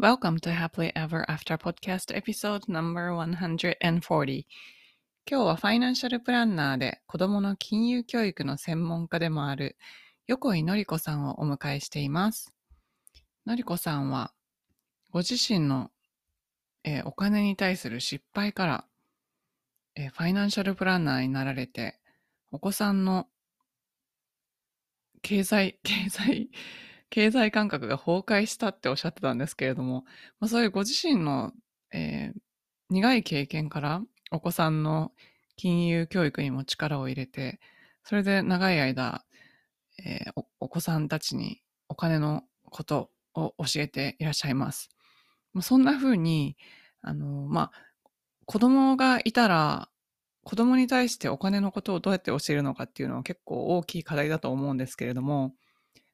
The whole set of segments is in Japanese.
Welcome to Happily Ever After Podcast Episode No.140 今日はファイナンシャルプランナーで子供の金融教育の専門家でもある横井のりこさんをお迎えしています。のりこさんはご自身の、えー、お金に対する失敗から、えー、ファイナンシャルプランナーになられてお子さんの経済、経済、経済感覚が崩壊したっておっしゃってたんですけれども、まあ、そういうご自身の、えー、苦い経験からお子さんの金融教育にも力を入れて、それで長い間、えー、お子さんたちにお金のことを教えていらっしゃいます。まあ、そんな風に、あの、まあ、子供がいたら、子供に対してお金のことをどうやって教えるのかっていうのは結構大きい課題だと思うんですけれども、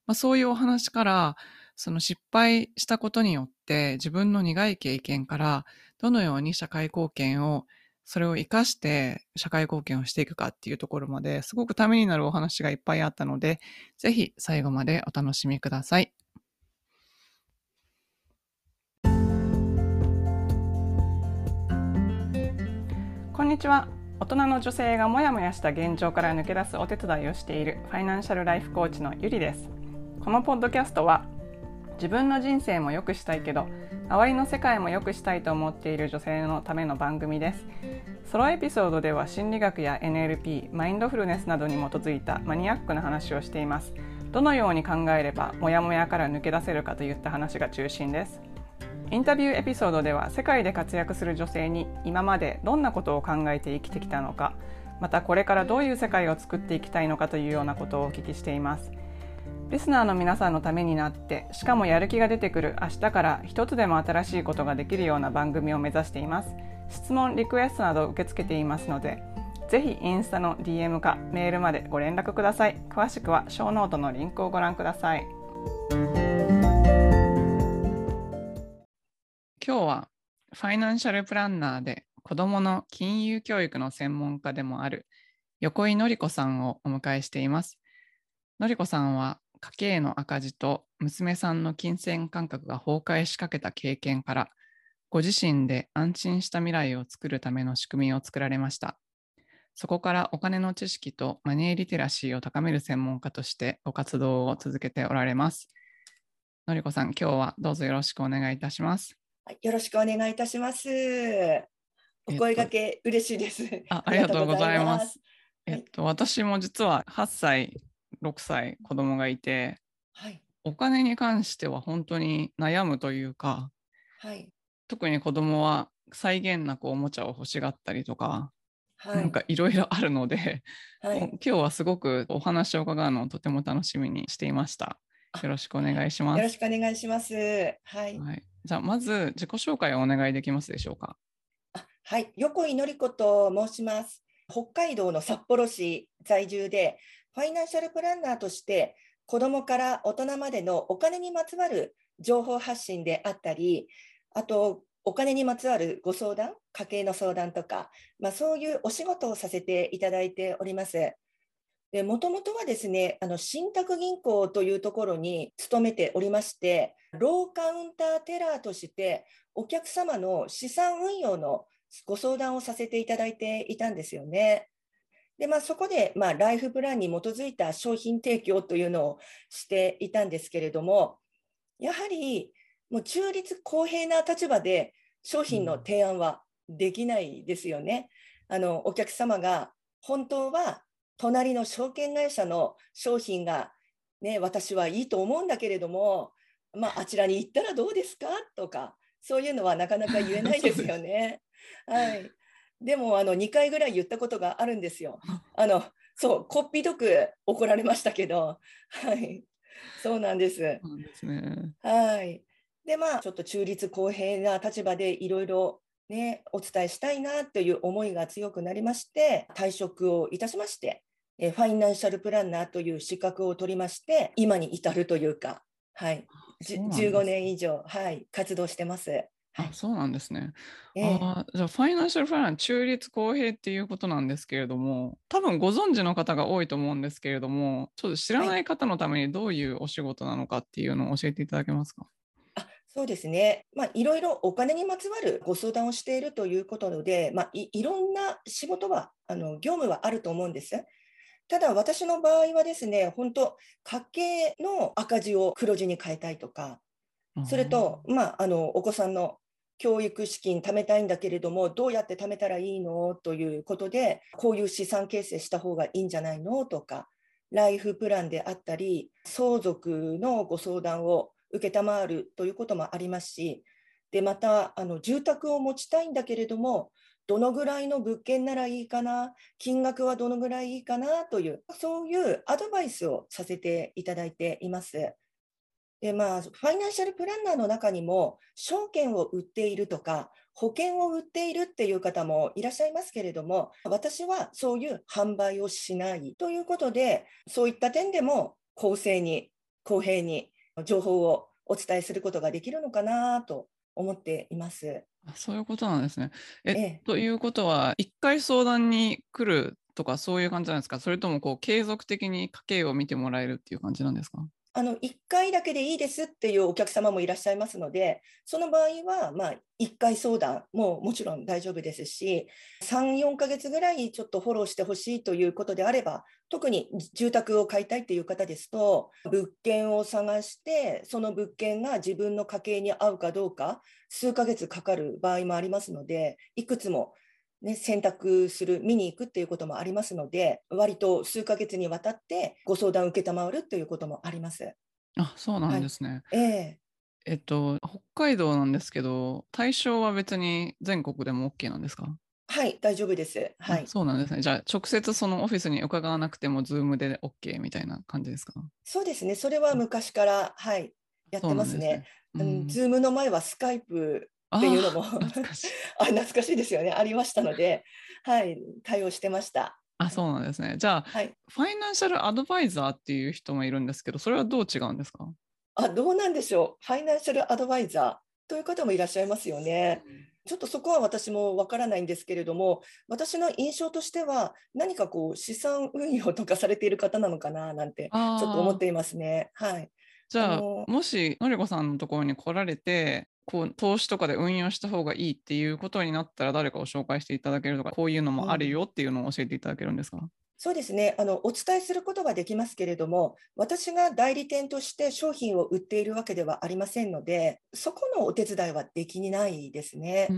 まあ、そういうお話から、その失敗したことによって自分の苦い経験からどのように社会貢献をそれを活かして社会貢献をしていくかっていうところまですごくためになるお話がいっぱいあったのでぜひ最後までお楽しみください。こんにちは。大人の女性がモヤモヤした現状から抜け出すお手伝いをしているファイナンシャルライフコーチのゆりです。このポッドキャストは自分の人生も良くしたいけど周りの世界も良くしたいと思っている女性のための番組です。ソロエピソードでは心理学や NLP マインドフルネスなどに基づいたマニアックな話をしています。どのように考えればモヤモヤから抜け出せるかといった話が中心です。インタビューエピソードでは世界で活躍する女性に今までどんなことを考えて生きてきたのかまたこれからどういう世界を作っていきたいのかというようなことをお聞きしています。リスナーの皆さんのためになってしかもやる気が出てくる明日から一つでも新しいことができるような番組を目指しています。質問リクエストなど受け付けていますのでぜひインスタの DM かメールまでご連絡ください。詳しくはショーノートのリンクをご覧ください。今日はファイナンシャルプランナーで子どもの金融教育の専門家でもある横井の子さんをお迎えしています。のりこさんは家計の赤字と娘さんの金銭感覚が崩壊しかけた経験からご自身で安心した未来を作るための仕組みを作られました。そこからお金の知識とマネーリテラシーを高める専門家としてご活動を続けておられます。のりこさん今日はどうぞよろしくお願いいたします。よろしくお願いいたします。お声掛け嬉しいです、あありがとうございます。えっと、私も実は8歳6歳子供がいて、はい、お金に関しては本当に悩むというか、はい、特に子供は際限なくおもちゃを欲しがったりとか、はい、なんかいろいろあるので、はい、今日はすごくお話を伺うのをとても楽しみにしていました。よろしくお願いします。よろしくお願いします。はい。はい、じゃあまず自己紹介をお願いできますでしょうか。はい、横井のり子と申します。北海道の札幌市在住で、ファイナンシャルプランナーとして子どもから大人までのお金にまつわる情報発信であったりあとお金にまつわるご相談家計の相談とか、まあ、そういうお仕事をさせていただいております。もともとはですねあの信託銀行というところに勤めておりましてローカウンターテラーとしてお客様の資産運用のご相談をさせていただいていたんですよね。で、まあ、そこで、まあ、ライフプランに基づいた商品提供というのをしていたんですけれども、やはりもう中立公平な立場で商品の提案はできないですよね。あのお客様が本当は隣の証券会社の商品が、ね、私はいいと思うんだけれども、まあ、あちらに行ったらどうですか？とかそういうのはなかなか言えないですよね。はい、でもあの2回ぐらい言ったことがあるんですよ。あのそうこっぴどく怒られましたけど、はい、そうなんです。そうですね、はいでまあちょっと中立公平な立場でいろいろねお伝えしたいなという思いが強くなりまして退職をいたしまして。ファイナンシャルプランナーという資格を取りまして今に至るというか、はい、15年以上、はい、活動してます。あ、そうなんですね。えー、あじゃあ、ファイナンシャルプラン中立公平っていうことなんですけれども、多分ご存知の方が多いと思うんですけれども、ちょっと知らない方のためにどういうお仕事なのかっていうのを教えていただけますか？あそうですね、まあ、いろいろお金にまつわるご相談をしているということで、まあ、いいろんな仕事はあの業務はあると思うんです。ただ私の場合はですね、本当、家計の赤字を黒字に変えたいとか、それと、まあ、あのお子さんの教育資金貯めたいんだけれども、どうやって貯めたらいいの？ということで、こういう資産形成した方がいいんじゃないの？とか、ライフプランであったり、相続のご相談を承るということもありますし、でまたあの住宅を持ちたいんだけれども、どのぐらいの物件ならいいかな、金額はどのぐらいいいかな？という、そういうアドバイスをさせていただいています。でまあ、ファイナンシャルプランナーの中にも、証券を売っているとか、保険を売っているっていう方もいらっしゃいますけれども、私はそういう販売をしないということで、そういった点でも公正に、公平に情報をお伝えすることができるのかなと思っています。そういうことなんですね。え、ええ、ということは、一回相談に来るとか、そういう感じなんですか？それともこう継続的に家計を見てもらえるっていう感じなんですか？あの1回だけでいいですっていうお客様もいらっしゃいますので、その場合は、ま、1回相談ももちろん大丈夫ですし、3、4ヶ月ぐらいちょっとフォローしてほしいということであれば、特に住宅を買いたいという方ですと、物件を探して、その物件が自分の家計に合うかどうか、数ヶ月かかる場合もありますので、いくつもね、選択する、見に行くっていうこともありますので、割と数ヶ月にわたってご相談を承るということもあります。あ、そうなんですね。はい、えええっと、北海道なんですけど、対象は別に全国でも OK なんですか？はい、大丈夫です。はい。そうなんですね。じゃあ、直接そのオフィスに伺わなくても、ズームで OK みたいな感じですか？そうですね。それは昔から、はい、やってますね。うん、ズームの前はスカイプっていうのも懐かしい あ懐かしいですよねありましたので、はい、対応してました。あそうなんですね。じゃあ、はい、ファイナンシャルアドバイザーっていう人もいるんですけど、それはどう違うんですか？あどうなんでしょう、ファイナンシャルアドバイザーという方もいらっしゃいますよね。ちょっとそこは私もわからないんですけれども、私の印象としては、何かこう資産運用とかされている方なのかななんて、ちょっと思っていますね。はい、じゃあ、もしのりこさんのところに来られて、こう投資とかで運用した方がいいっていうことになったら誰かを紹介していただけるとかこういうのもあるよっていうのを教えていただけるんですか、うん、そうですね。あのお伝えすることができますけれども私が代理店として商品を売っているわけではありませんのでそこのお手伝いはできないですね。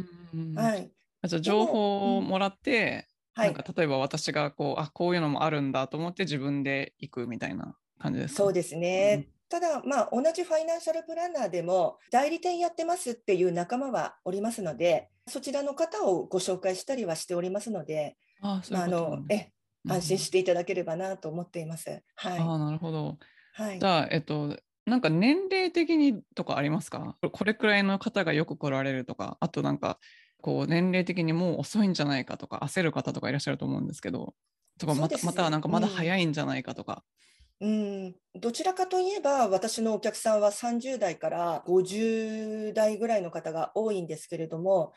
はい、じゃあ情報をもらって、うん、なんか例えば私がこうあこういうのもあるんだと思って自分で行くみたいな感じですか？そうですね、うんただ、まあ、同じファイナンシャルプランナーでも代理店やってますっていう仲間はおりますので、そちらの方をご紹介したりはしておりますので、ああのえ安心していただければなと思っています。はい、あなるほど。はい、じゃあ、えっと、なんか年齢的にとかありますか？これくらいの方がよく来られるとか、あとなんか、こう年齢的にもう遅いんじゃないかとか、焦る方とかいらっしゃると思うんですけど、とかまたまたはなんかまだ早いんじゃないかとか。うん、どちらかといえば、私のお客さんは30代から50代ぐらいの方が多いんですけれども、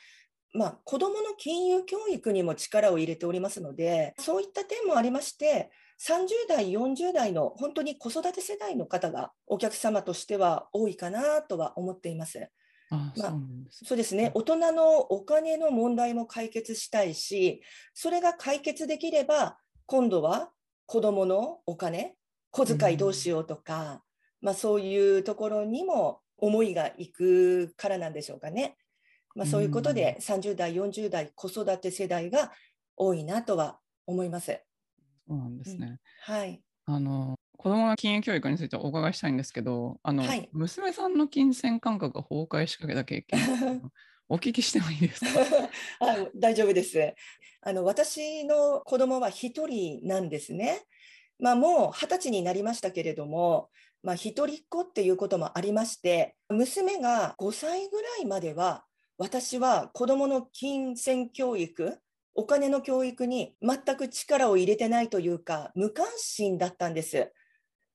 まあ、子どもの金融教育にも力を入れておりますので、そういった点もありまして、30代、40代の本当に子育て世代の方がお客様としては多いかなとは思っています。あまあ、そうですね、大人のお金の問題も解決したいし、それが解決できれば、今度は子どものお金、小遣いどうしようとか、うん、まあ、そういうところにも思いがいくからなんでしょうかね。まあ、そういうことで30代、40代子育て世代が多いなとは思います。そうなんですね。うん、はい。あの子どもの金融教育についてお伺いしたいんですけど、あの、はい、娘さんの金銭感覚が崩壊しかけた経験、お聞きしてもいいですか？あ大丈夫です。あの私の子供は1人なんですね。まあ、もう二十歳になりましたけれども、まあ、一人っ子っていうこともありまして、娘が5歳ぐらいまでは、私は子どもの金銭教育、お金の教育に全く力を入れてないというか、無関心だったんです。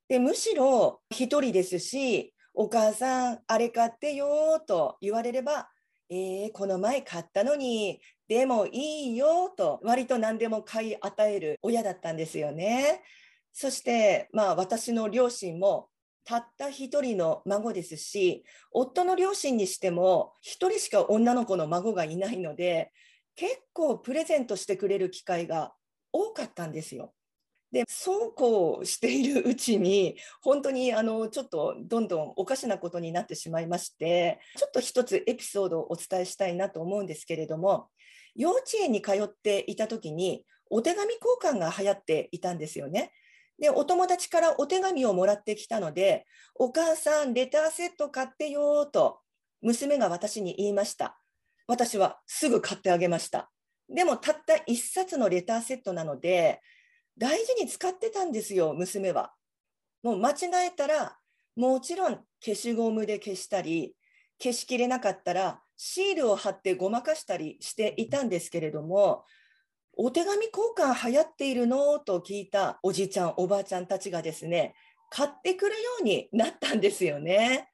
でむしろ一人ですし、お母さん、あれ買ってよと言われれば、えー、この前買ったのに、でもいいよと、割と何でも買い与える親だったんですよね。そして、まあ、私の両親もたった一人の孫ですし、夫の両親にしても一人しか女の子の孫がいないので、結構プレゼントしてくれる機会が多かったんですよ。でそうこうしているうちに本当にあのちょっとどんどんおかしなことになってしまいましてちょっと一つエピソードをお伝えしたいなと思うんですけれども幼稚園に通っていた時にお手紙交換が流行っていたんですよね。でお友達からお手紙をもらってきたので「お母さんレターセット買ってよ」と娘が私に言いました。私はすぐ買ってあげました。でもたった1冊のレターセットなので大事に使ってたんですよ娘は。もう間違えたらもちろん消しゴムで消したり消しきれなかったらシールを貼ってごまかしたりしていたんですけれどもお手紙交換流行っているの？と聞いたおじいちゃんおばあちゃんたちがですね買ってくるようになったんですよね。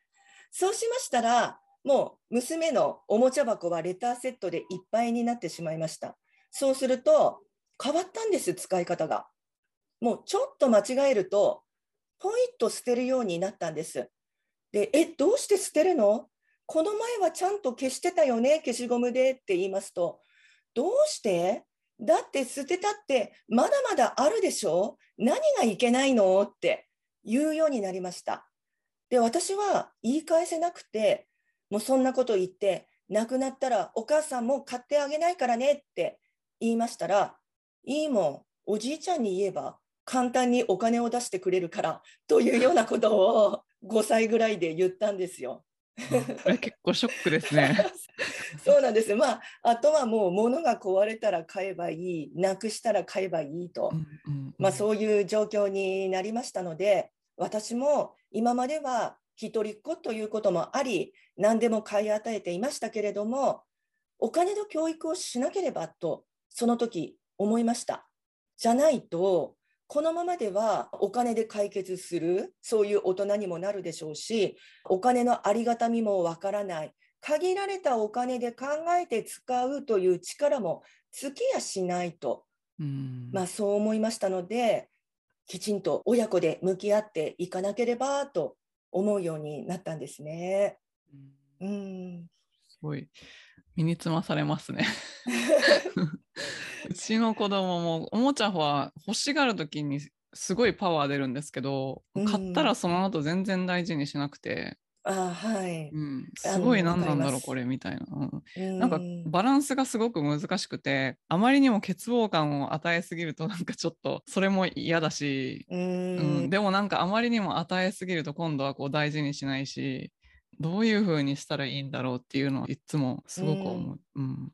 そうしましたらもう娘のおもちゃ箱はレターセットでいっぱいになってしまいました。そうすると変わったんです使い方が。もうちょっと間違えるとポイッと捨てるようになったんです。で、え、どうして捨てるのこの前はちゃんと消してたよね、消しゴムでって言いますと、どうして？だって捨てたってまだまだあるでしょ？何がいけないの？って言うようになりました。で、私は言い返せなくて、もうそんなこと言って、亡くなったらお母さんも買ってあげないからねって言いましたら、いいもん、おじいちゃんに言えば簡単にお金を出してくれるからというようなことを5歳ぐらいで言ったんですよ。結構ショックですね。そうなんです。まあ、あとはもう物が壊れたら買えばいい、なくしたら買えばいいと、まあ、そういう状況になりましたので、私も今までは一人っ子ということもあり、何でも買い与えていましたけれども、お金の教育をしなければと、その時思いました。じゃないと、このままではお金で解決する、そういう大人にもなるでしょうし、お金のありがたみもわからない、限られたお金で考えて使うという力もつきやしないと、まあ、そう思いましたので、きちんと親子で向き合っていかなければと思うようになったんですね。うん、すごい身につまされますね。うちの子供もおもちゃは欲しがる時にすごいパワー出るんですけど、うん、買ったらその後全然大事にしなくて。あはい、うん、すごい何なんだろうこれみたいな、うん、なんかバランスがすごく難しくてあまりにも欠乏感を与えすぎるとなんかちょっとそれも嫌だし、うん、でもなんかあまりにも与えすぎると今度はこう大事にしないしどういうふうにしたらいいんだろうっていうのをいつもすごく思う。うん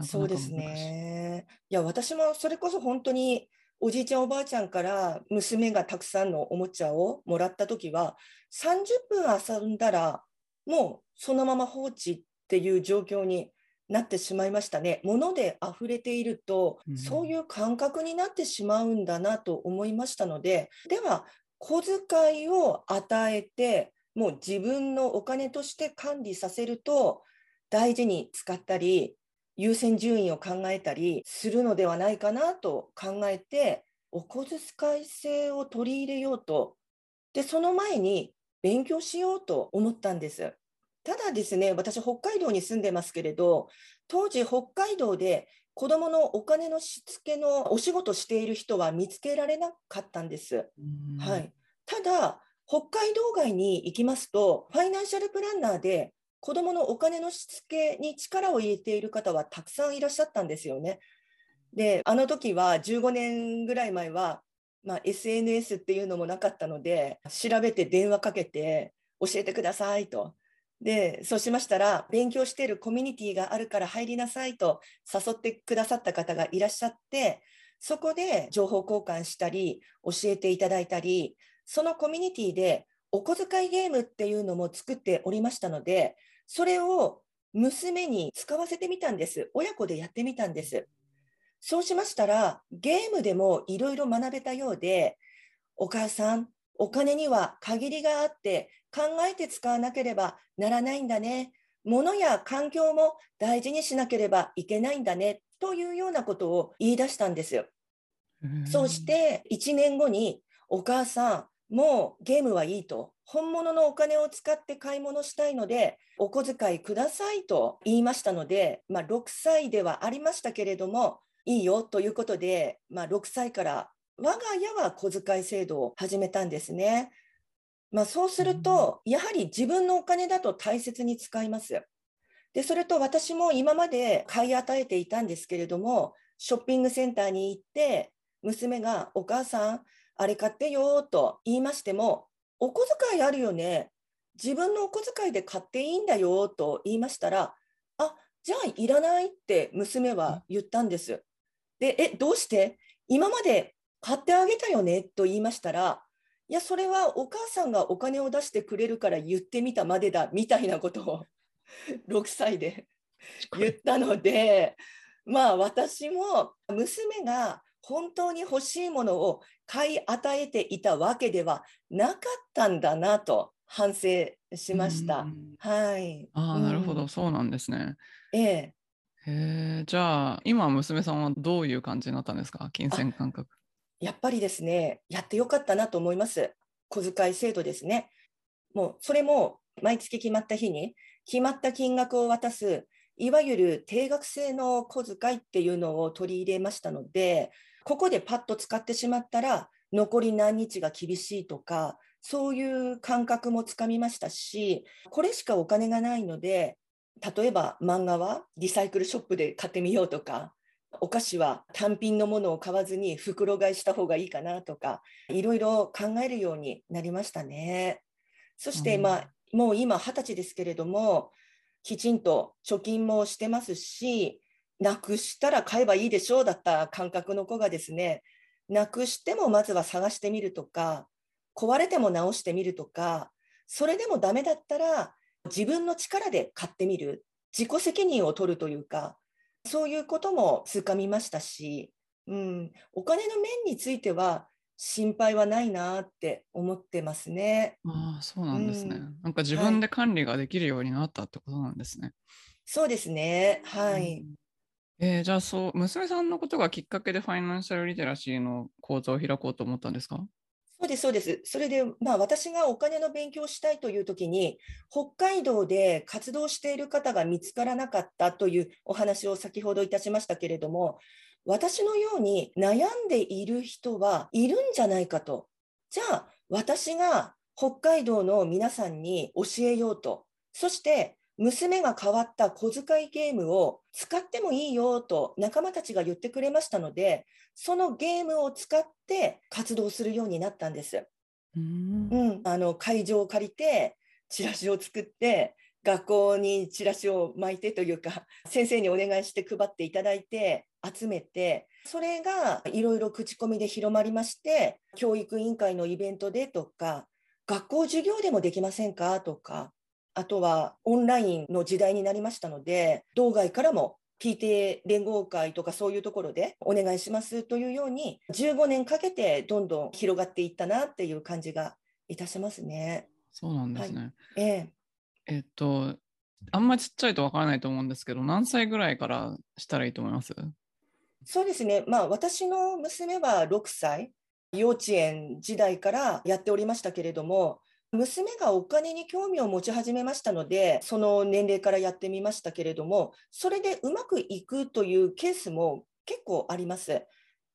そうですね。いや、私もそれこそ本当におじいちゃんおばあちゃんから娘がたくさんのおもちゃをもらった時は30分遊んだらもうそのまま放置っていう状況になってしまいましたね。物で溢れていると、うん、そういう感覚になってしまうんだなと思いましたので、では小遣いを与えてもう自分のお金として管理させると大事に使ったり優先順位を考えたりするのではないかなと考えて、お小遣い制を取り入れようと、で、その前に勉強しようと思ったんです。ただですね、私、北海道に住んでますけれど、当時、北海道で子どものお金のしつけのお仕事している人は見つけられなかったんです。はい、ただ、北海道外に行きますと、ファイナンシャルプランナーで子どものお金のしつけに力を入れている方はたくさんいらっしゃったんですよね。で、あの時は15年ぐらい前は、まあ、SNS っていうのもなかったので、調べて電話かけて教えてくださいと。で、そうしましたら、勉強しているコミュニティがあるから入りなさいと誘ってくださった方がいらっしゃって、そこで情報交換したり、教えていただいたり、そのコミュニティでお小遣いゲームっていうのも作っておりましたので、それを娘に使わせてみたんです。親子でやってみたんです。そうしましたら、ゲームでもいろいろ学べたようで、お母さん、お金には限りがあって考えて使わなければならないんだね。物や環境も大事にしなければいけないんだね。というようなことを言い出したんですよ。そうして1年後にお母さん、もうゲームはいいと、本物のお金を使って買い物したいので、お小遣いくださいと言いましたので、まあ、6歳ではありましたけれども、いいよということで、まあ、6歳から我が家は小遣い制度を始めたんですね。まあ、そうすると、やはり自分のお金だと大切に使います。で、それと私も今まで買い与えていたんですけれども、ショッピングセンターに行って、娘がお母さん、あれ買ってよと言いましても、お小遣いあるよね。自分のお小遣いで買っていいんだよと言いましたら、あ、じゃあいらないって娘は言ったんです。で、え、どうして？今まで買ってあげたよねと言いましたら、いや、それはお母さんがお金を出してくれるから言ってみたまでだみたいなことを 6歳で言ったので、まあ私も娘が本当に欲しいものを買い与えていたわけではなかったんだなと反省しました。はい。ああ、なるほど、そうなんですね。ええ。へえ、じゃあ今娘さんはどういう感じになったんですか、金銭感覚。やっぱりですね、やってよかったなと思います。小遣い制度ですね。もうそれも毎月決まった日に決まった金額を渡すいわゆる定額制の小遣いっていうのを取り入れましたので、ここでパッと使ってしまったら、残り何日が厳しいとか、そういう感覚もつかみましたし、これしかお金がないので、例えば漫画はリサイクルショップで買ってみようとか、お菓子は単品のものを買わずに袋買いした方がいいかなとか、いろいろ考えるようになりましたね。そして、まあ、もう今20歳ですけれども、きちんと貯金もしてますし、なくしたら買えばいいでしょうだった感覚の子がですね、なくしてもまずは探してみるとか、壊れても直してみるとか、それでもダメだったら自分の力で買ってみる、自己責任を取るというか、そういうこともつかみましたし、うん、お金の面については心配はないなって思ってますね。ああ、そうなんですね、うん、なんか自分で管理ができるようになったってことなんですね。はい、そうですね。はい。うんえー、じゃあそう、娘さんのことがきっかけでファイナンシャルリテラシーの講座を開こうと思ったんですか？そうです、そうです。それで、まあ、私がお金の勉強をしたいというときに、北海道で活動している方が見つからなかったというお話を先ほどいたしましたけれども、私のように悩んでいる人はいるんじゃないかと。じゃあ、私が北海道の皆さんに教えようと。そして、娘が変わった小遣いゲームを使ってもいいよと仲間たちが言ってくれましたので、そのゲームを使って活動するようになったんです。うん、うん、あの会場を借りて、チラシを作って、学校にチラシを巻いてというか、先生にお願いして配っていただいて、集めて、それがいろいろ口コミで広まりまして、教育委員会のイベントでとか、学校授業でもできませんかとか、あとはオンラインの時代になりましたので、道外からも PTA 連合会とかそういうところでお願いしますというように、15年かけてどんどん広がっていったなっていう感じがいたしますね。そうなんですね。はい、ええ。えっと、あんまりちっちゃいとわからないと思うんですけど、何歳ぐらいからしたらいいと思います？そうですね、まあ、私の娘は6歳、幼稚園時代からやっておりましたけれども、娘がお金に興味を持ち始めましたので、その年齢からやってみましたけれども、それでうまくいくというケースも結構あります。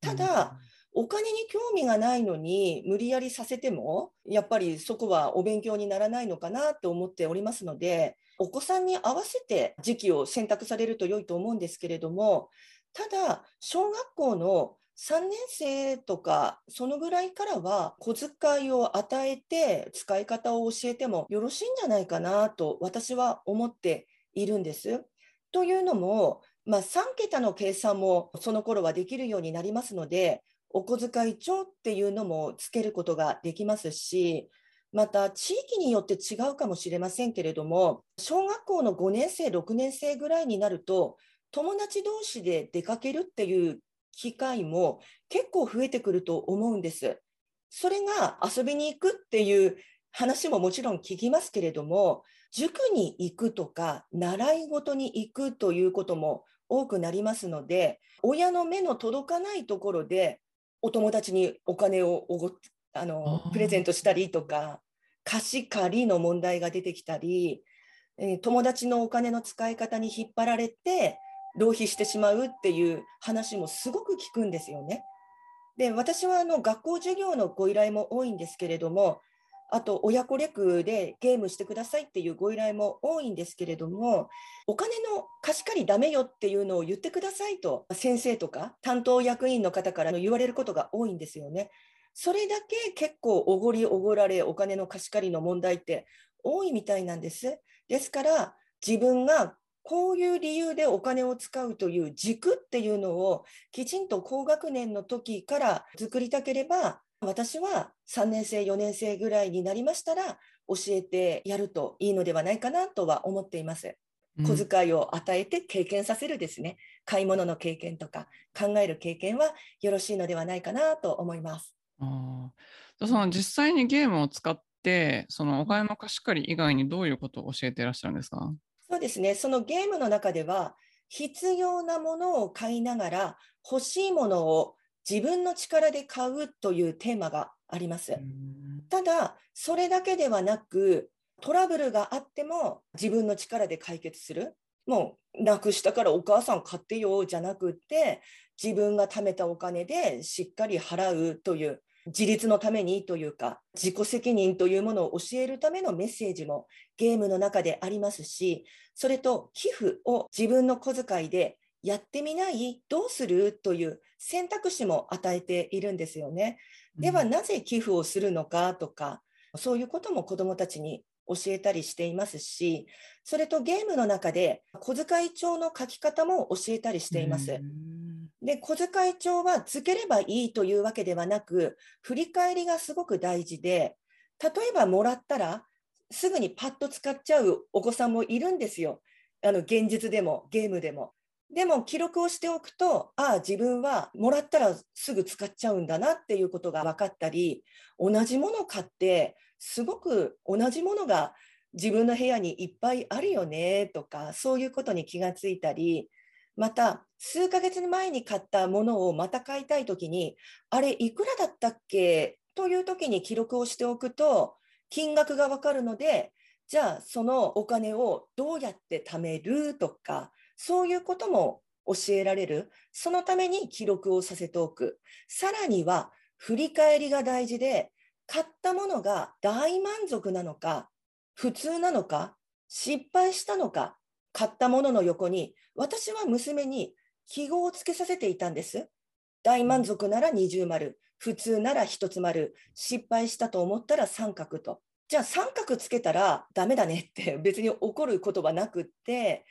ただ、お金に興味がないのに無理やりさせても、やっぱりそこはお勉強にならないのかなと思っておりますので、お子さんに合わせて時期を選択されると良いと思うんですけれども、ただ、小学校の3年生とか、そのぐらいからは小遣いを与えて使い方を教えてもよろしいんじゃないかなと私は思っているんです。というのも、まあ、3桁の計算もその頃はできるようになりますので、お小遣い帳っていうのもつけることができますし、また地域によって違うかもしれませんけれども、小学校の5年生、6年生ぐらいになると、友達同士で出かけるっていう機会も結構増えてくると思うんです。それが遊びに行くっていう話ももちろん聞きますけれども、塾に行くとか、習い事に行くということも多くなりますので、親の目の届かないところでお友達にお金をおごっあのプレゼントしたりとか貸し借りの問題が出てきたり、えー、友達のお金の使い方に引っ張られて浪費してしまうっていう話もすごく聞くんですよね。で私はあの学校授業のご依頼も多いんですけれどもあと親子レクでゲームしてくださいっていうご依頼も多いんですけれどもお金の貸し借りダメよっていうのを言ってくださいと先生とか担当役員の方から言われることが多いんですよね。それだけ結構おごりおごられお金の貸し借りの問題って多いみたいなんです。ですから自分がこういう理由でお金を使うという軸っていうのをきちんと高学年の時から作りたければ私は3年生4年生ぐらいになりましたら教えてやるといいのではないかなとは思っています。小遣いを与えて経験させるですね、買い物の経験とか考える経験はよろしいのではないかなと思います。あその実際にゲームを使ってそのお金の貸し借り以外にどういうことを教えていらっしゃるんですか？そうですね、そのゲームの中では、必要なものを買いながら、欲しいものを自分の力で買うというテーマがあります。ただ、それだけではなく、トラブルがあっても自分の力で解決する。もう、なくしたからお母さん買ってよじゃなくって、自分が貯めたお金でしっかり払うという、自立のためにというか、自己責任というものを教えるためのメッセージもゲームの中でありますし、それと寄付を自分の小遣いでやってみないどうする？という選択肢も与えているんですよね。ではなぜ寄付をするのかとか、そういうことも子どもたちに教えたりしていますし、それとゲームの中で小遣い帳の書き方も教えたりしています。で、小遣い帳はつければいいというわけではなく、振り返りがすごく大事で、例えばもらったら、すぐにパッと使っちゃうお子さんもいるんですよ。あの現実でもゲームでも。でも記録をしておくと、ああ、自分はもらったらすぐ使っちゃうんだなっていうことが分かったり、同じものを買って、すごく同じものが自分の部屋にいっぱいあるよねとか、そういうことに気がついたり、また、数ヶ月前に買ったものをまた買いたいときに、あれ、いくらだったっけ？というときに記録をしておくと、金額がわかるので、じゃあ、そのお金をどうやって貯めるとか、そういうことも教えられる。そのために記録をさせておく。さらには、振り返りが大事で、買ったものが大満足なのか、普通なのか、失敗したのか、買ったものの横に、私は娘に記号をつけさせていたんです。大満足なら二重丸、普通なら一つ丸、失敗したと思ったら三角と。じゃあ三角つけたらダメだねって別に怒ることはなくって、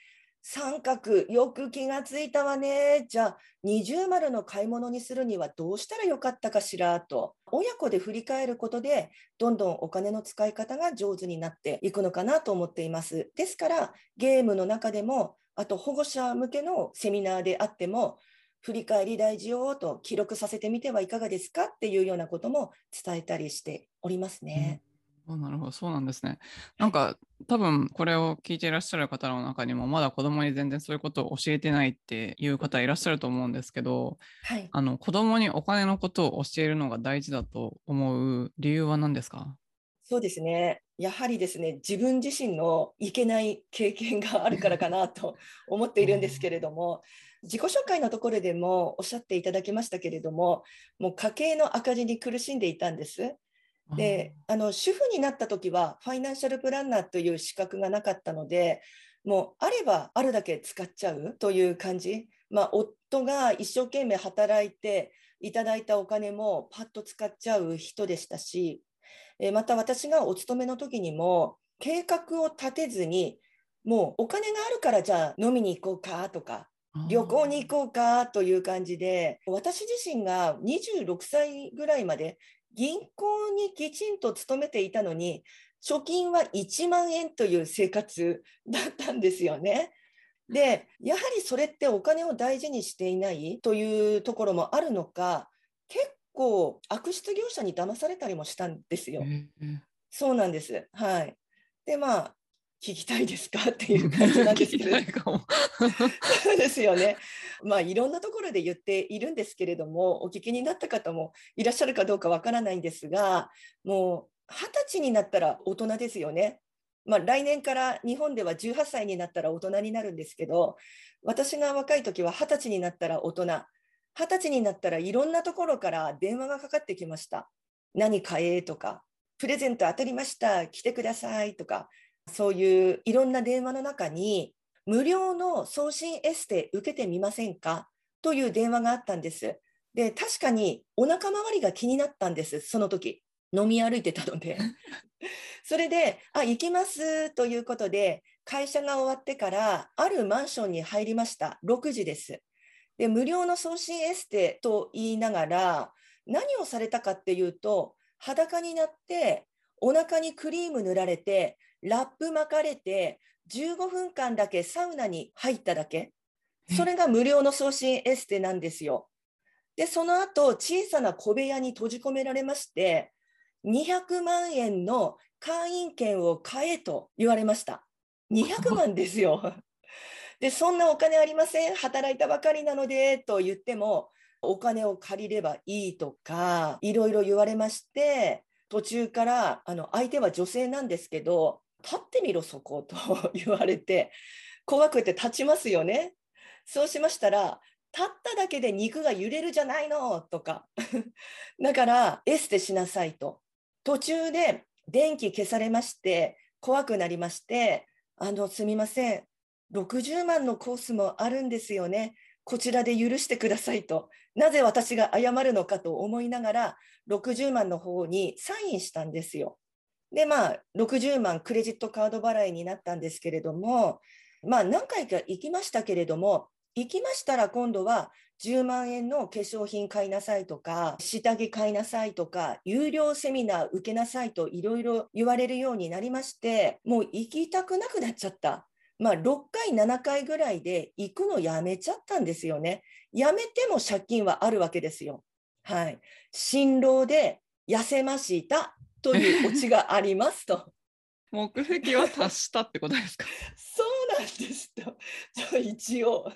三角、よく気がついたわね。じゃあ、二重丸の買い物にするにはどうしたらよかったかしらと、親子で振り返ることで、どんどんお金の使い方が上手になっていくのかなと思っています。ですから、ゲームの中でも、あと保護者向けのセミナーであっても、振り返り大事よと記録させてみてはいかがですかっていうようなことも伝えたりしておりますね。うんなるほど、そうなんですね。なんか、多分これを聞いていらっしゃる方の中にも、まだ子供に全然そういうことを教えてないっていう方いらっしゃると思うんですけど、はい、あの子供にお金のことを教えるのが大事だと思う理由は何ですか？そうですね。やはりですね、自分自身のいけない経験があるからかなと思っているんですけれども、自己紹介のところでもおっしゃっていただきましたけれども、もう家計の赤字に苦しんでいたんです。であの主婦になった時はファイナンシャルプランナーという資格がなかったのでもうあればあるだけ使っちゃうという感じ、まあ、夫が一生懸命働いていただいたお金もパッと使っちゃう人でしたし、えまた私がお勤めの時にも計画を立てずにもうお金があるからじゃあ飲みに行こうかとか旅行に行こうかという感じで私自身が26歳ぐらいまで銀行にきちんと勤めていたのに、貯金は1万円という生活だったんですよね。で、やはりそれってお金を大事にしていないというところもあるのか、結構悪質業者に騙されたりもしたんですよ。そうなんです。はい。で、まあ、聞きたいですかっていう感じなんですけどそうですよね。まあいろんなところで言っているんですけれどもお聞きになった方もいらっしゃるかどうかわからないんですがもう二十歳になったら大人ですよね。まあ、来年から日本では18歳になったら大人になるんですけど私が若い時は二十歳になったら大人二十歳になったらいろんなところから電話がかかってきました。何買えとかプレゼント当たりました来てくださいとかそういういろんな電話の中に無料の送信エステ受けてみませんか？という電話があったんです。で、確かにお腹周りが気になったんです、その時。飲み歩いてたので。それで、あ、行きますということで、会社が終わってからあるマンションに入りました。6時です。で、無料の送信エステと言いながら、何をされたかっていうと、裸になってお腹にクリーム塗られてラップ巻かれて15分間だけサウナに入っただけそれが無料の送信エステなんですよ。でその後小さな小部屋に閉じ込められまして200万円の会員権を買えと言われました。200万ですよ。でそんなお金ありません働いたばかりなのでと言ってもお金を借りればいいとかいろいろ言われまして途中からあの相手は女性なんですけど立ってみろそこと 言われて怖くて立ちますよね。そうしましたら立っただけで肉が揺れるじゃないのとか。だからエステしなさいと。途中で電気消されまして怖くなりましてあのすみません。60万のコースもあるんですよねこちらで許してくださいと、なぜ私が謝るのかと思いながら、60万の方にサインしたんですよ。で、まあ、60万クレジットカード払いになったんですけれども、まあ、何回か行きましたけれども、行きましたら今度は10万円の化粧品買いなさいとか、下着買いなさいとか、有料セミナー受けなさいといろいろ言われるようになりまして、もう行きたくなくなっちゃった。まあ、6回、7回ぐらいで行くのやめちゃったんですよね。やめても借金はあるわけですよ。はい。辛労で痩せましたというオチがありますと。目的は達したってことですか？そうなんですと。一応。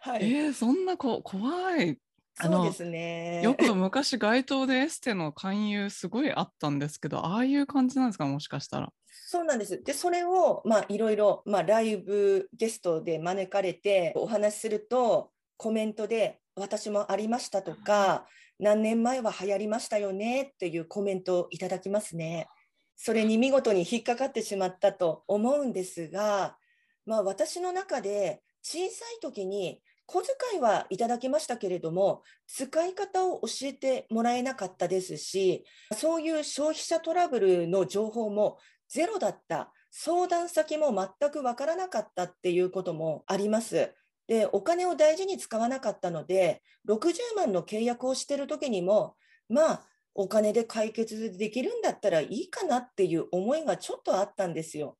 はい。えー、そんなこ怖い。そうですね。よく昔街頭でエステの勧誘すごいあったんですけど、ああいう感じなんですかもしかしたら。そうなんです。で、それを、まあ、いろいろ、まあ、ライブゲストで招かれてお話しすると、コメントで、私もありましたとか、何年前は流行りましたよねっていうコメントをいただきますね。それに見事に引っかかってしまったと思うんですが、まあ、私の中で小さい時に小遣いはいただきましたけれども、使い方を教えてもらえなかったですし、そういう消費者トラブルの情報もゼロだった、相談先も全くわからなかったっていうこともあります。で、お金を大事に使わなかったので、60万の契約をしてる時にも、まあ、お金で解決できるんだったらいいかなっていう思いがちょっとあったんですよ。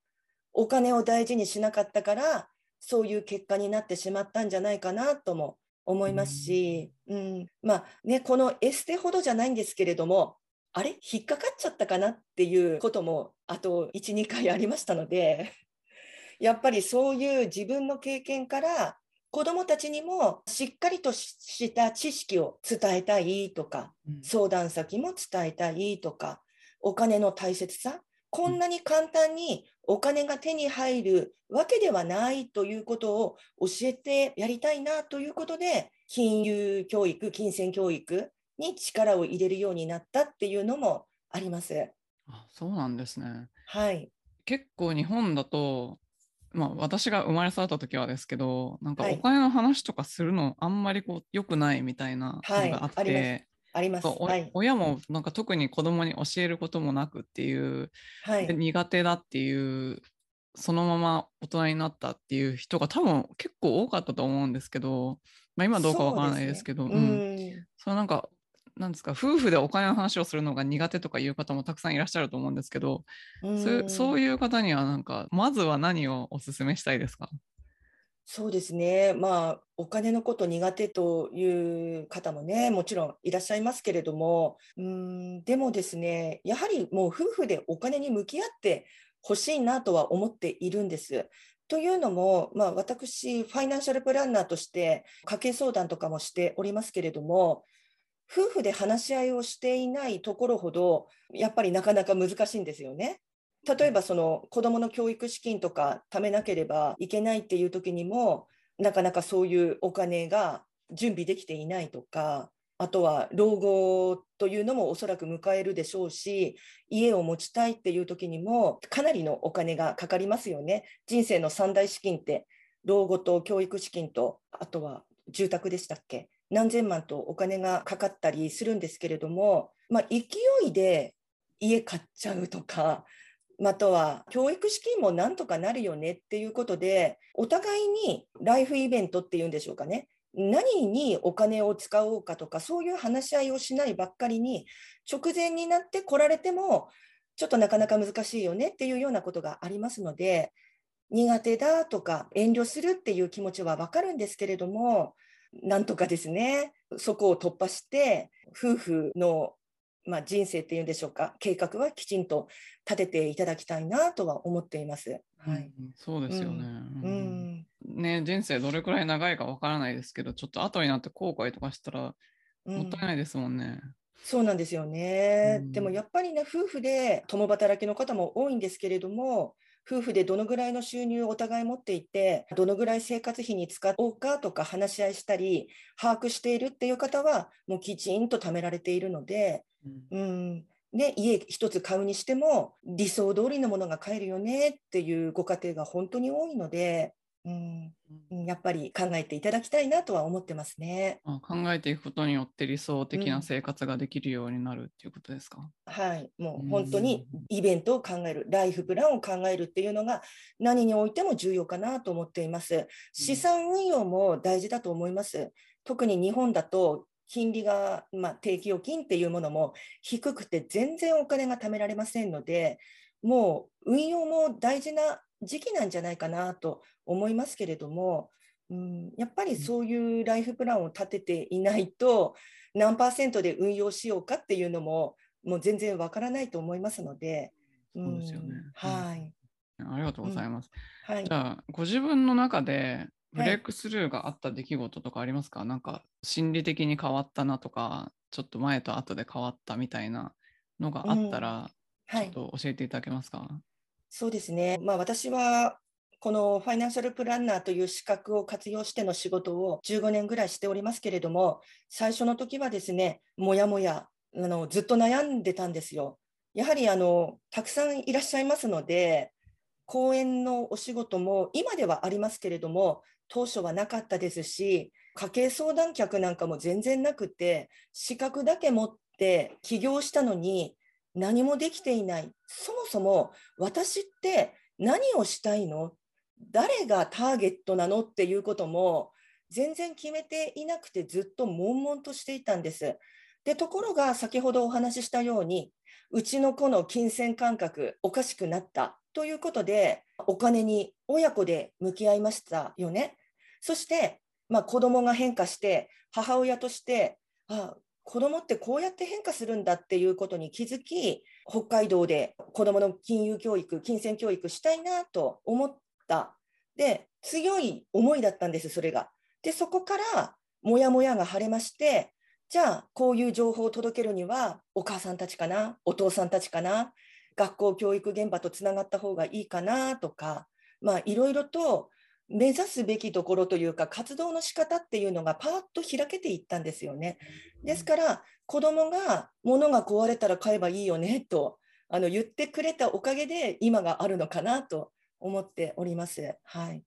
お金を大事にしなかったから、そういう結果になってしまったんじゃないかなとも思いますし、うん、まあね、このエステほどじゃないんですけれども、あれ？引っかかっちゃったかなっていうこともあと1、2回ありましたので、やっぱりそういう自分の経験から子どもたちにもしっかりとした知識を伝えたいとか、相談先も伝えたいとか、お金の大切さ、こんなに簡単にお金が手に入るわけではないということを教えてやりたいなということで、金融教育、金銭教育に力を入れるようになったっていうのもあります。あそうなんですね。はい。結構日本だと、まあ、私が生まれ育った時はですけどなんかお金の話とかするのあんまりこう良くないみたいなのがあって、はいあります、はい、親もなんか特に子供に教えることもなくっていう、はい、苦手だっていうそのまま大人になったっていう人が多分結構多かったと思うんですけど、まあ、今どうかわからないですけど、ね、うん、そのなんかなんですか夫婦でお金の話をするのが苦手とかいう方もたくさんいらっしゃると思うんですけど、うそういう方にはなんかまずは何をお勧めしたいですか？そうですね、まあ、お金のこと苦手という方もね、もちろんいらっしゃいますけれども、うんでもですね、やはりもう夫婦でお金に向き合って欲しいなとは思っているんです。というのも、まあ、私、ファイナンシャルプランナーとして家計相談とかもしておりますけれども、夫婦で話し合いをしていないところほど、やっぱりなかなか難しいんですよね。例えばその子どもの教育資金とか貯めなければいけないっていう時にもなかなかそういうお金が準備できていないとかあとは老後というのもおそらく迎えるでしょうし家を持ちたいっていう時にもかなりのお金がかかりますよね。人生の三大資金って老後と教育資金とあとは住宅でしたっけ何千万とお金がかかったりするんですけれども、まあ、勢いで家買っちゃうとかまたは教育資金もなんとかなるよねっていうことで、お互いにライフイベントっていうんでしょうかね、何にお金を使おうかとか、そういう話し合いをしないばっかりに、直前になって来られても、ちょっとなかなか難しいよねっていうようなことがありますので、苦手だとか遠慮するっていう気持ちはわかるんですけれども、なんとかですね、そこを突破して、夫婦のまあ、人生っていうんでしょうか計画はきちんと立てていただきたいなとは思っています。はい、うん、そうですよね、うん、うん、ね人生どれくらい長いかわからないですけどちょっと後になって後悔とかしたらもったいないですもんね。そうなんですよね、でもやっぱりね夫婦で共働きの方も多いんですけれども夫婦でどのぐらいの収入をお互い持っていて、どのぐらい生活費に使おうかとか話し合いしたり、把握しているっていう方は、もうきちんと貯められているので、うん、ね、家一つ買うにしても理想通りのものが買えるよねっていうご家庭が本当に多いので、うん、やっぱり考えていただきたいなとは思ってますね。考えていくことによって理想的な生活ができるようになるっていうことですか、うん、はい、もう本当にイベントを考える、ライフプランを考えるっていうのが何においても重要かなと思っています。資産運用も大事だと思います。特に日本だと金利が、まあ、定期預金っていうものも低くて全然お金が貯められませんので、もう運用も大事な時期なんじゃないかなと思いますけれども、うん、やっぱりそういうライフプランを立てていないと、何パーセントで運用しようかっていうのも、もう全然わからないと思いますので。そうですよね。はい。ありがとうございます。うん、はい、じゃあ、ご自分の中でブレイクスルーがあった出来事とかありますか、はい、なんか心理的に変わったなとか、ちょっと前と後で変わったみたいなのがあったら、ちょっと教えていただけますか、はい、そうですね。まあ私はこのファイナンシャルプランナーという資格を活用しての仕事を15年ぐらいしておりますけれども、最初の時はですね、もやもやあのずっと悩んでたんですよ。やはりあのたくさんいらっしゃいますので、講演のお仕事も今ではありますけれども、当初はなかったですし、家計相談客なんかも全然なくて、資格だけ持って起業したのに何もできていない。そもそも私って何をしたいの？誰がターゲットなのっていうことも全然決めていなくてずっと悶々としていたんです。で、ところが先ほどお話ししたように、うちの子の金銭感覚おかしくなったということで、お金に親子で向き合いましたよね。そして、まあ、子供が変化して、母親として、あ子供ってこうやって変化するんだっていうことに気づき、北海道で子供の金融教育、金銭教育したいなと思っ。で、強い思いだったんです、それが。で、そこから、もやもやが晴れまして、じゃあ、こういう情報を届けるには、お母さんたちかな、お父さんたちかな、学校教育現場とつながった方がいいかなとか、まあ、いろいろと目指すべきところというか活動の仕方っていうのがパーッと開けていったんですよね。ですから子どもが物が壊れたら買えばいいよねとあの言ってくれたおかげで今があるのかなと思っております。はい。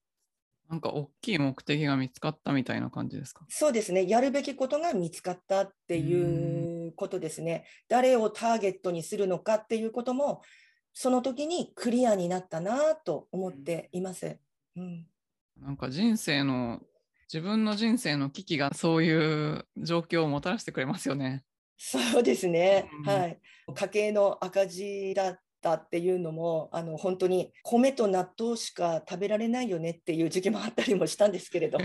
なんか大きい目的が見つかったみたいな感じですか？そうですね。やるべきことが見つかったっていうことですね。誰をターゲットにするのかっていうこともその時にクリアになったなと思っています。うんなんか人生の自分の人生の危機がそういう状況をもたらしてくれますよね。そうですね、うん、はい。家計の赤字だったっていうのもあの本当に米と納豆しか食べられないよねっていう時期もあったりもしたんですけれど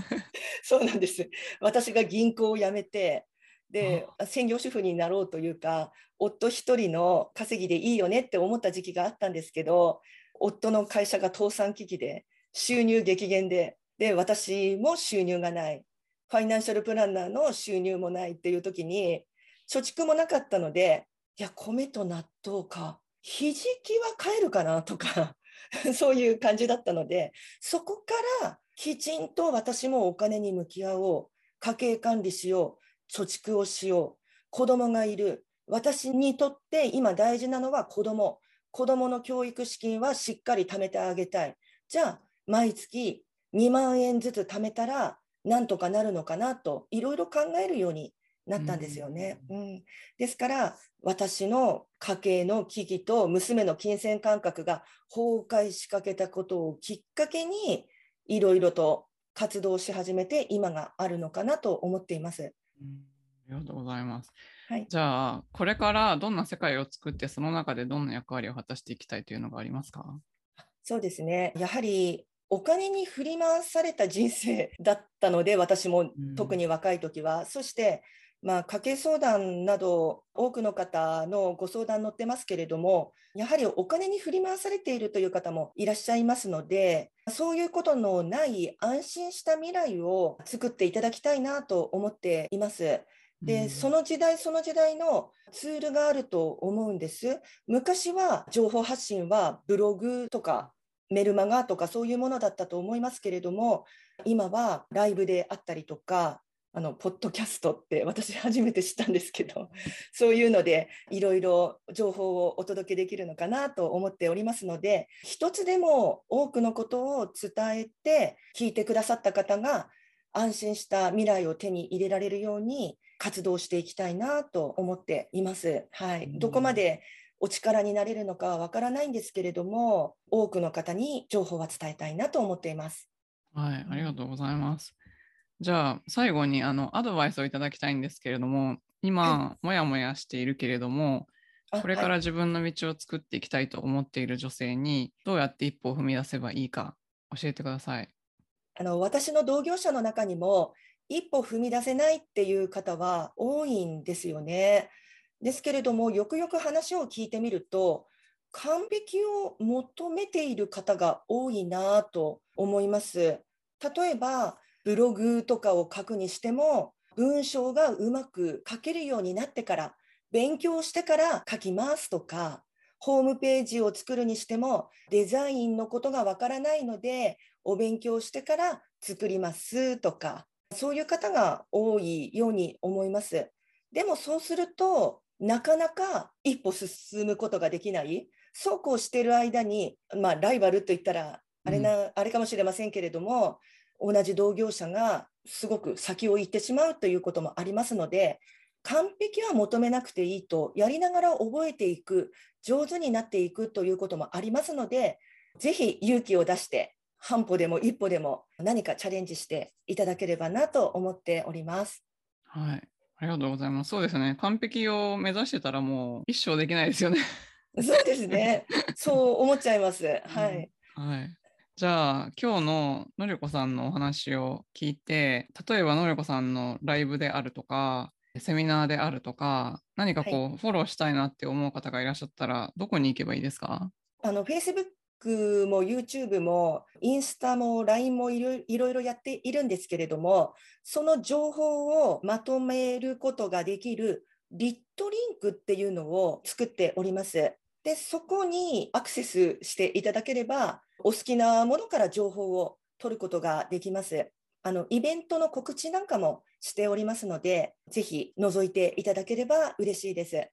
そうなんです。私が銀行を辞めてで専業主婦になろうというか夫一人の稼ぎでいいよねって思った時期があったんですけど夫の会社が倒産危機で収入激減でで私も収入がない。ファイナンシャルプランナーの収入もないっていう時に貯蓄もなかったのでいや米と納豆かひじきは買えるかなとか そういう感じだったのでそこからきちんと私もお金に向き合おう家計管理しよう貯蓄をしよう子供がいる。私にとって今大事なのは子供。子供の教育資金はしっかり貯めてあげたい。じゃあ毎月2万円ずつ貯めたらなんとかなるのかなといろいろ考えるようになったんですよね。うん、うん、ですから私の家計の危機と娘の金銭感覚が崩壊しかけたことをきっかけにいろいろと活動し始めて今があるのかなと思っています。うん、ありがとうございます。はい、じゃあこれからどんな世界を作ってその中でどんな役割を果たしていきたいというのがありますか？そうですね。やはりお金に振り回された人生だったので私も特に若い時は、うん、そしてまあ、家計相談など多くの方のご相談乗ってますけれどもやはりお金に振り回されているという方もいらっしゃいますのでそういうことのない安心した未来を作っていただきたいなと思っています。で、その時代その時代のツールがあると思うんです。昔は情報発信はブログとかメルマガとかそういうものだったと思いますけれども今はライブであったりとかあのポッドキャストって私初めて知ったんですけどそういうのでいろいろ情報をお届けできるのかなと思っておりますので一つでも多くのことを伝えて聞いてくださった方が安心した未来を手に入れられるように活動していきたいなと思っています。はい、どこまでお力になれるのかはわからないんですけれども多くの方に情報は伝えたいなと思っています。はい、ありがとうございます。じゃあ最後にあのアドバイスをいただきたいんですけれども今、はい、もやもやしているけれどもこれから自分の道を作っていきたいと思っている女性にどうやって一歩を踏み出せばいいか教えてください。あの私の同業者の中にも一歩踏み出せないっていう方は多いんですよね。ですけれどもよくよく話を聞いてみると完璧を求めている方が多いなと思います。例えばブログとかを書くにしても文章がうまく書けるようになってから勉強してから書きますとかホームページを作るにしてもデザインのことがわからないのでお勉強してから作りますとかそういう方が多いように思います。でもそうするとなかなか一歩進むことができないそうこうしている間に、まあ、ライバルといったらあれな、うん、あれかもしれませんけれども同じ同業者がすごく先を行ってしまうということもありますので完璧は求めなくていいとやりながら覚えていく上手になっていくということもありますのでぜひ勇気を出して半歩でも一歩でも何かチャレンジしていただければなと思っております。はい、ありがとうございます。そうですね。完璧を目指してたらもう一生できないですよね。そうですね。そう思っちゃいます。はい。うん、はい。じゃあ今日ののりこさんのお話を聞いて例えばのりこさんのライブであるとかセミナーであるとか何かこう、はい、フォローしたいなって思う方がいらっしゃったらどこに行けばいいですか？あの Facebook も YouTube もインスタも LINE もいろいろやっているんですけれどもその情報をまとめることができるリットリンクっていうのを作っております。でそこにアクセスしていただければお好きなものから情報を取ることができます。あのイベントの告知なんかもしておりますので、ぜひ覗いていただければ嬉しいです。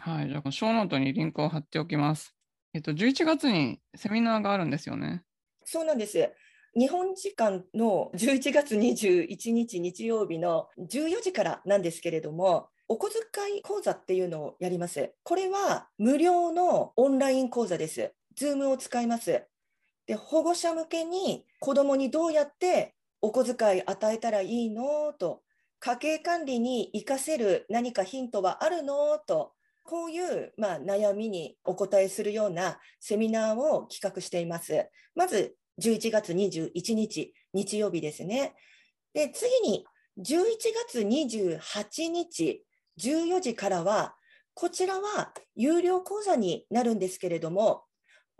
はい、じゃあ、ショーノートにリンクを貼っておきます。えっと、11月にセミナーがあるんですよね。そうなんです。日本時間の11月21日日曜日の14時からなんですけれども、お小遣い講座っていうのをやります。これは無料のオンライン講座です。Zoom を使います。で、保護者向けに子どもにどうやってお小遣い与えたらいいの？と、家計管理に活かせる何かヒントはあるの？と、こういう、まあ、悩みにお答えするようなセミナーを企画しています。まず11月21日、日曜日ですね。で、次に11月28日14時からは、こちらは有料講座になるんですけれども、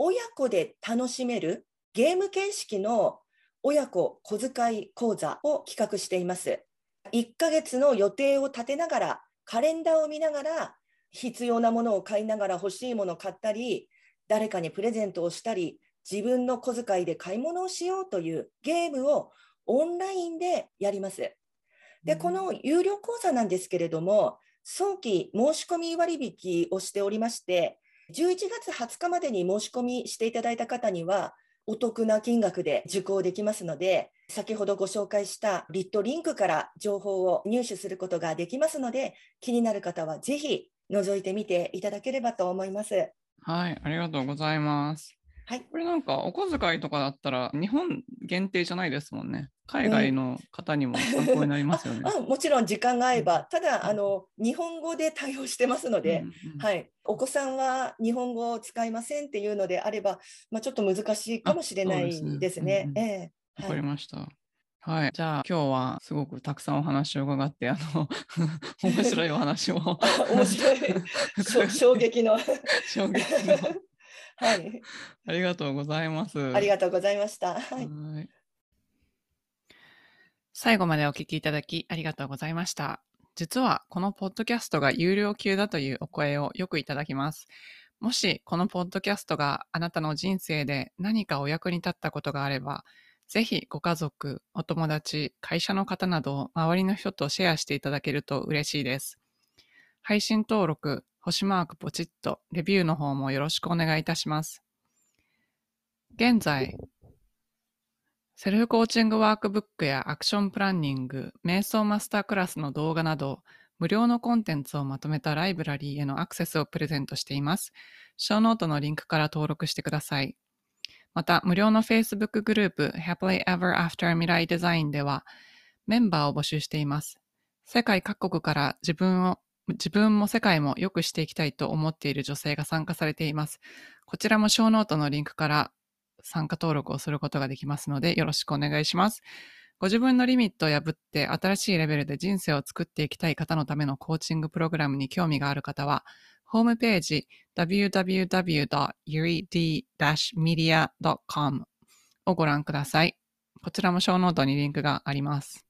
親子で楽しめるゲーム形式の親子小遣い講座を企画しています。1ヶ月の予定を立てながら、カレンダーを見ながら、必要なものを買いながら欲しいものを買ったり、誰かにプレゼントをしたり、自分の小遣いで買い物をしようというゲームをオンラインでやります。で、この有料講座なんですけれども、早期申し込み割引をしておりまして、11月20日までに申し込みしていただいた方には、お得な金額で受講できますので、先ほどご紹介したリットリンクから情報を入手することができますので、気になる方はぜひ覗いてみていただければと思います。はい、ありがとうございます。はい、これなんかお小遣いとかだったら日本限定じゃないですもんね。海外の方にも参考になりますよね。うん、もちろん時間が合えば、ただあの日本語で対応してますので、うんうん、はい、お子さんは日本語を使いませんっていうのであれば、まあ、ちょっと難しいかもしれないですね。わ、えー、かりました。はい、じゃあ今日はすごくたくさんお話を伺ってあの 面白いお話を。面白い。衝撃の。衝撃のはい。ありがとうございます。ありがとうございました。はい。最後までお聞きいただきありがとうございました。実はこのポッドキャストが有料級だというお声をよくいただきます。もしこのポッドキャストがあなたの人生で何かお役に立ったことがあれば、ぜひご家族、お友達、会社の方など周りの人とシェアしていただけると嬉しいです。配信登録、星マークポチッと、レビューの方もよろしくお願いいたします。現在、セルフコーチングワークブックやアクションプランニング、瞑想マスタークラスの動画など、無料のコンテンツをまとめたライブラリーへのアクセスをプレゼントしています。ショーノートのリンクから登録してください。また、無料の Facebook グループ Happily Ever After 未来デザインでは、メンバーを募集しています。世界各国から自分を自分も世界も良くしていきたいと思っている女性が参加されています。こちらもショーノートのリンクから参加登録をすることができますのでよろしくお願いします。ご自分のリミットを破って新しいレベルで人生を作っていきたい方のためのコーチングプログラムに興味がある方は、ホームページ www.yuri-media.com をご覧ください。こちらもショーノートにリンクがあります。